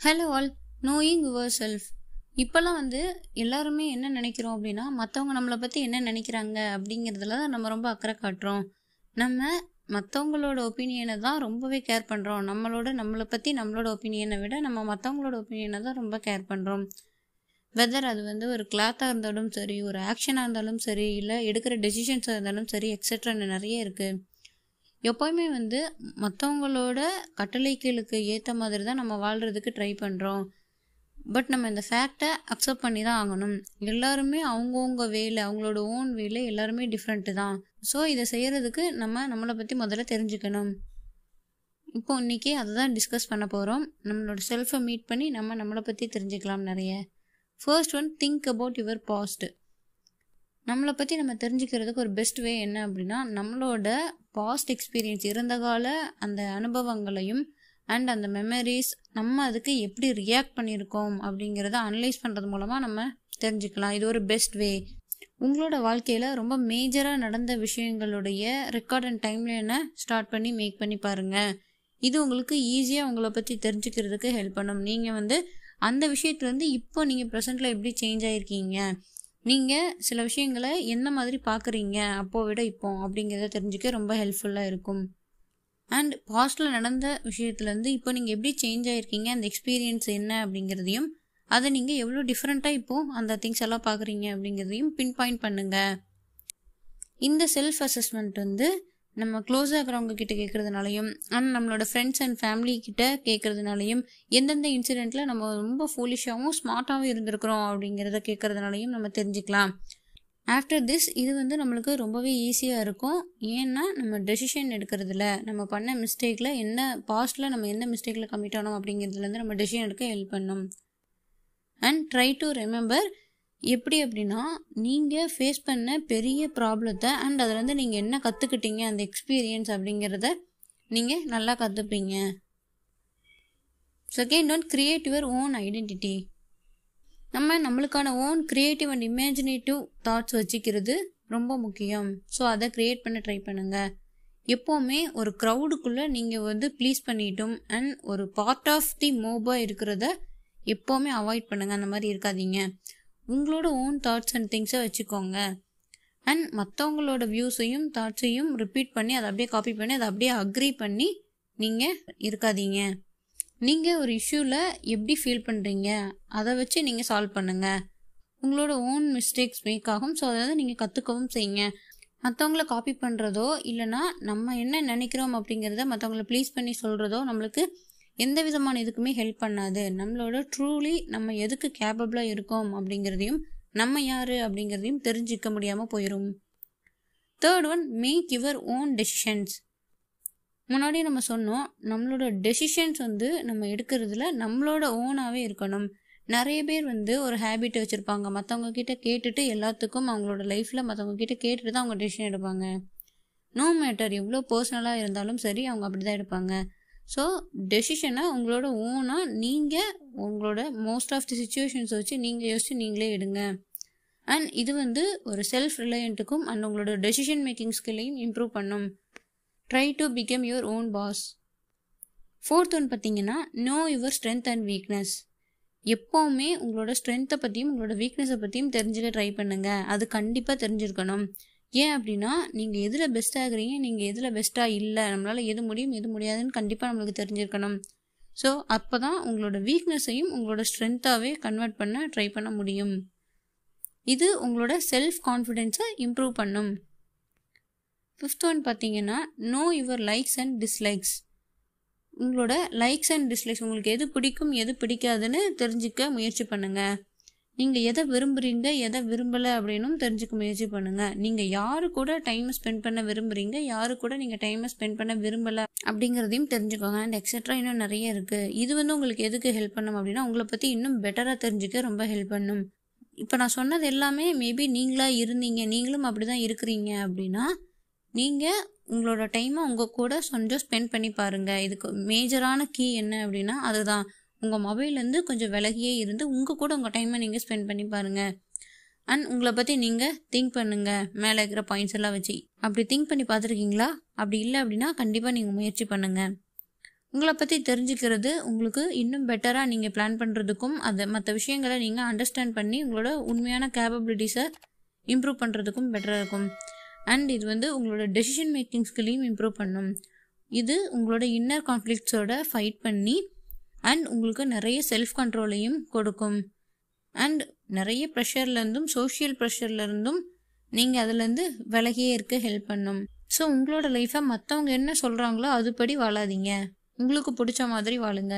Hello all knowing your self இப்போல்லாம் வந்து எல்லாருமே என்ன நினைக்கிறோம் அப்படின்னா மற்றவங்க நம்மளை பற்றி என்ன நினைக்கிறாங்க அப்படிங்கிறதுல தான் நம்ம ரொம்ப அக்கறை காட்டுறோம். நம்ம மற்றவங்களோட ஒப்பீனியனை தான் ரொம்பவே கேர் பண்ணுறோம் நம்மளோட நம்மளை பற்றி நம்மளோட ஒப்பீனியனை விட நம்ம மற்றவங்களோட ஒப்பீனியனை தான் ரொம்ப கேர் பண்ணுறோம் வெதர் அது வந்து ஒரு கிளாத்தாக இருந்தாலும் சரி ஒரு ஆக்ஷனாக இருந்தாலும் சரி இல்லை எடுக்கிற டெசிஷன்ஸாக இருந்தாலும் சரி எக்ஸெட்ரான்னு நிறைய இருக்குது எப்போயுமே வந்து மற்றவங்களோட கட்டளைகளுக்கு ஏற்ற மாதிரி தான் நம்ம வாழ்கிறதுக்கு ட்ரை பண்ணுறோம் பட் நம்ம இந்த ஃபேக்டை அக்செப்ட் பண்ணி தான் ஆகணும். எல்லாருமே அவங்கவுங்க வேலை அவங்களோட ஓன் வேலை எல்லாருமே டிஃப்ரெண்ட்டு தான். ஸோ இதை செய்கிறதுக்கு நம்ம நம்மளை பற்றி முதல்ல தெரிஞ்சுக்கணும். இப்போ இன்றைக்கி அதை தான் டிஸ்கஸ் பண்ண போகிறோம் நம்மளோட செல்ஃபை மீட் பண்ணி நம்ம நம்மளை பற்றி தெரிஞ்சுக்கலாம் நிறைய. First one think about your past நம்மளை பற்றி நம்ம தெரிஞ்சுக்கிறதுக்கு ஒரு பெஸ்ட் வே என்ன அப்படின்னா நம்மளோட பாஸ்ட் எக்ஸ்பீரியன்ஸ் இறந்த கால அந்த அனுபவங்களையும் அண்ட் அந்த மெமரிஸ் நம்ம அதுக்கு எப்படி ரியாக்ட் பண்ணியிருக்கோம் அப்படிங்கிறத அனலைஸ் பண்ணுறது மூலமாக நம்ம தெரிஞ்சுக்கலாம். இது ஒரு பெஸ்ட் வே உங்களோட வாழ்க்கையில் ரொம்ப மேஜராக நடந்த விஷயங்களுடைய ரெக்கார்ட் அண்ட் டைம்லைனை ஸ்டார்ட் பண்ணி மேக் பண்ணி பாருங்கள் இது உங்களுக்கு ஈஸியாக உங்களை பற்றி தெரிஞ்சுக்கிறதுக்கு ஹெல்ப் பண்ணும். நீங்கள் வந்து அந்த விஷயத்துலேருந்து இப்போ நீங்கள் ப்ரெசென்ட்டில் எப்படி சேஞ்ச் ஆகிருக்கீங்க நீங்கள் சில விஷயங்களை என்ன மாதிரி பார்க்குறீங்க அப்போ விட இப்போ அப்படிங்கிறத தெரிஞ்சுக்க ரொம்ப ஹெல்ப்ஃபுல்லாக இருக்கும். அண்ட் பாஸ்டில் நடந்த விஷயத்துலேருந்து இப்போ நீங்கள் எப்படி சேஞ்ச் ஆகிருக்கீங்க அந்த எக்ஸ்பீரியன்ஸ் என்ன? அப்படிங்கிறதையும் அதை நீங்கள் எவ்வளோ டிஃப்ரெண்ட்டாக இப்போது அந்த திங்ஸ் எல்லாம் பார்க்குறீங்க அப்படிங்கிறதையும் பின் பாயிண்ட் பண்ணுங்கள் இந்த செல்ஃப் அசஸ்மெண்ட் வந்து நம்ம க்ளோஸாக இருக்கிறவங்க கிட்ட கேட்குறதுனாலையும் அண்ட் நம்மளோட ஃப்ரெண்ட்ஸ் அண்ட் ஃபேமிலி கிட்ட கேட்குறதுனாலையும் எந்தெந்த இன்சிடெண்ட்டில் நம்ம ரொம்ப ஃபூலிஷாகவும் ஸ்மார்ட்டாகவும் இருந்திருக்கிறோம் அப்படிங்கிறத கேட்குறதுனாலையும் நம்ம தெரிஞ்சுக்கலாம். ஆஃப்டர் திஸ் இது வந்து நம்மளுக்கு ரொம்பவே ஈஸியாக இருக்கும். ஏன்னா நம்ம டெசிஷன் எடுக்கிறதுல நம்ம பண்ண மிஸ்டேக்கில் என்ன பாஸ்ட்டில் நம்ம எந்த மிஸ்டேக்கில் கம்மிட் ஆனோம் அப்படிங்கிறதுலேருந்து நம்ம டெசிஷன் எடுக்க ஹெல்ப் பண்ணும். அண்ட் ட்ரை டு ரிமெம்பர் எப்படி அப்படின்னா நீங்கள் ஃபேஸ் பண்ண பெரிய ப்ராப்ளத்தை அண்ட் அதுலேருந்து நீங்கள் என்ன கற்றுக்கிட்டீங்க அந்த எக்ஸ்பீரியன்ஸ் அப்படிங்கிறத நீங்கள் நல்லா கற்றுப்பீங்க second one create your own identity நம்ம நம்மளுக்கான own creative and imaginative thoughts வச்சுக்கிறது ரொம்ப முக்கியம். ஸோ அதை க்ரியேட் பண்ண ட்ரை பண்ணுங்கள் எப்போவுமே ஒரு க்ரௌடுக்குள்ளே நீங்கள் வந்து ப்ளீஸ் பண்ணிட்டும் அண்ட் ஒரு பார்ட் ஆஃப் தி மோபாக இருக்கிறத எப்போவுமே அவாய்ட் பண்ணுங்கள் அந்த மாதிரி இருக்காதீங்க. உங்களோட ஓன் தாட்ஸ் அண்ட் திங்ஸை வச்சுக்கோங்க. அண்ட் மற்றவங்களோட வியூஸையும் தாட்ஸையும் ரிப்பீட் பண்ணி அதை அப்படியே காப்பி பண்ணி அதை அப்படியே அக்ரி பண்ணி நீங்கள் இருக்காதீங்க. நீங்கள் ஒரு இஷ்யூவில் எப்படி ஃபீல் பண்ணுறீங்க அதை வச்சு நீங்கள் சால்வ் பண்ணுங்கள் உங்களோட ஓன் மிஸ்டேக்ஸ் மேக் ஆகும். ஸோ அதை நீங்கள் கற்றுக்கவும் செய்யுங்க. மற்றவங்கள காப்பி பண்ணுறதோ இல்லைனா நம்ம என்ன நினைக்கிறோம் அப்படிங்கிறத மற்றவங்கள ப்ளீஸ் பண்ணி சொல்கிறதோ நம்மளுக்கு எந்த விதமான இதுக்குமே ஹெல்ப் பண்ணாது. நம்மளோட ட்ரூலி நம்ம எதுக்கு கேப்பபிளாக இருக்கோம் அப்படிங்கிறதையும் நம்ம யார் அப்படிங்கிறதையும் தெரிஞ்சிக்க முடியாமல் போயிடும் third one make your own decisions முன்னாடி நம்ம சொன்னோம் நம்மளோட டெசிஷன்ஸ் வந்து நம்ம எடுக்கிறதுல நம்மளோட ஓனாகவே இருக்கணும். நிறைய பேர் வந்து ஒரு ஹேபிட் வச்சுருப்பாங்க. மற்றவங்க கிட்ட கேட்டுட்டு எல்லாத்துக்கும் அவங்களோட லைஃப்பில் மற்றவங்க கிட்ட கேட்டுட்டு தான் அவங்க டெசிஷன் எடுப்பாங்க. நோ மேட்டர் எவ்வளோ பர்சனலாக இருந்தாலும் சரி அவங்க அப்படி தான் எடுப்பாங்க. ஸோ டெசிஷனை உங்களோட ஓனாக நீங்கள் உங்களோட மோஸ்ட் ஆஃப் தி சுச்சுவேஷன்ஸ் வச்சு நீங்கள் யோசிச்சு நீங்களே எடுங்க. அண்ட் இது வந்து ஒரு செல்ஃப் ரிலையண்ட்டுக்கும் அண்ட் உங்களோட டெசிஷன் மேக்கிங் ஸ்கில்லையும் இம்ப்ரூவ் பண்ணும். Try to become your own boss fourth one பார்த்தீங்கன்னா know your strength and weakness எப்போவுமே உங்களோட ஸ்ட்ரென்த்தை பற்றியும் உங்களோட வீக்னஸை பற்றியும் தெரிஞ்சுக்க ட்ரை பண்ணுங்கள் அது கண்டிப்பாக தெரிஞ்சிருக்கணும். ஏன் அப்படின்னா நீங்கள் எதில் பெஸ்ட்டாக இருக்கிறீங்க நீங்கள் எதில் பெஸ்ட்டாக இல்லை நம்மளால் எது முடியும் எது முடியாதுன்னு கண்டிப்பாக நம்மளுக்கு தெரிஞ்சிருக்கணும். ஸோ அப்போ தான் உங்களோட வீக்னஸையும் உங்களோட ஸ்ட்ரென்த்தாகவே கன்வெர்ட் பண்ண ட்ரை பண்ண முடியும். இது உங்களோட செல்ஃப் கான்ஃபிடென்ஸை இம்ப்ரூவ் பண்ணும். ஃபிஃப்த் ஒன் பார்த்தீங்கன்னா know your likes and dislikes உங்களோட லைக்ஸ் அண்ட் டிஸ்லைக்ஸ் உங்களுக்கு எது பிடிக்கும் எது பிடிக்காதுன்னு தெரிஞ்சுக்க முயற்சி பண்ணுங்கள் நீங்கள் எதை விரும்புகிறீங்க எதை விரும்பலை அப்படின்னும் தெரிஞ்சுக்க முயற்சி பண்ணுங்கள் நீங்கள் யாரு கூட டைமை ஸ்பெண்ட் பண்ண விரும்புகிறீங்க யாரு கூட நீங்கள் டைமை ஸ்பெண்ட் பண்ண விரும்பலை அப்படிங்கிறதையும் தெரிஞ்சுக்கோங்க. அண்ட் எக்ஸட்ரா இன்னும் நிறைய இருக்குது இது வந்து உங்களுக்கு எதுக்கு ஹெல்ப் பண்ணும் அப்படின்னா உங்களை பற்றி இன்னும் பெட்டராக தெரிஞ்சுக்க ரொம்ப ஹெல்ப் பண்ணும். இப்போ நான் சொன்னது எல்லாமே மேபி நீங்களாக இருந்தீங்க நீங்களும் அப்படி தான் இருக்கிறீங்க அப்படின்னா நீங்கள் உங்களோட டைமை உங்கள் கூட கொஞ்சம் ஸ்பெண்ட் பண்ணி பாருங்கள் இதுக்கு மேஜரான கீ என்ன அப்படின்னா அதுதான். உங்கள் மொபைல்லேருந்து கொஞ்சம் விலகியே இருந்து உங்கள் கூட உங்கள் டைமை நீங்கள் ஸ்பெண்ட் பண்ணி பாருங்கள் அண்ட் உங்களை பற்றி நீங்கள் திங்க் பண்ணுங்கள் மேலே இருக்கிற பாயிண்ட்ஸ் எல்லாம் வச்சு. அப்படி திங்க் பண்ணி பார்த்துருக்கீங்களா? அப்படி இல்லை அப்படின்னா கண்டிப்பாக நீங்கள் முயற்சி பண்ணுங்கள் உங்களை பற்றி தெரிஞ்சுக்கிறது உங்களுக்கு இன்னும் பெட்டராக நீங்கள் பிளான் பண்ணுறதுக்கும் அதை மற்ற விஷயங்களை நீங்கள் அண்டர்ஸ்டாண்ட் பண்ணி உங்களோட உண்மையான கேப்பபிலிட்டிஸை இம்ப்ரூவ் பண்ணுறதுக்கும் பெட்டராக இருக்கும். அண்ட் இது வந்து உங்களோட டெசிஷன் மேக்கிங் ஸ்கில்லையும் இம்ப்ரூவ் பண்ணும். இது உங்களோட இன்னர் கான்ஃப்ளிக்ஸோட ஃபைட் பண்ணி அண்ட் உங்களுக்கு நிறைய செல்ஃப் கண்ட்ரோலையும் கொடுக்கும். அண்ட் நிறைய ப்ரெஷர்லேருந்தும் சோஷியல் ப்ரெஷர்லேருந்தும் நீங்கள் அதுலேருந்து விலகியே இருக்க ஹெல்ப் பண்ணும். ஸோ உங்களோட லைஃப்பை மற்றவங்க என்ன சொல்கிறாங்களோ அதுபடி வாழாதீங்க. உங்களுக்கு பிடிச்ச மாதிரி வாழுங்க.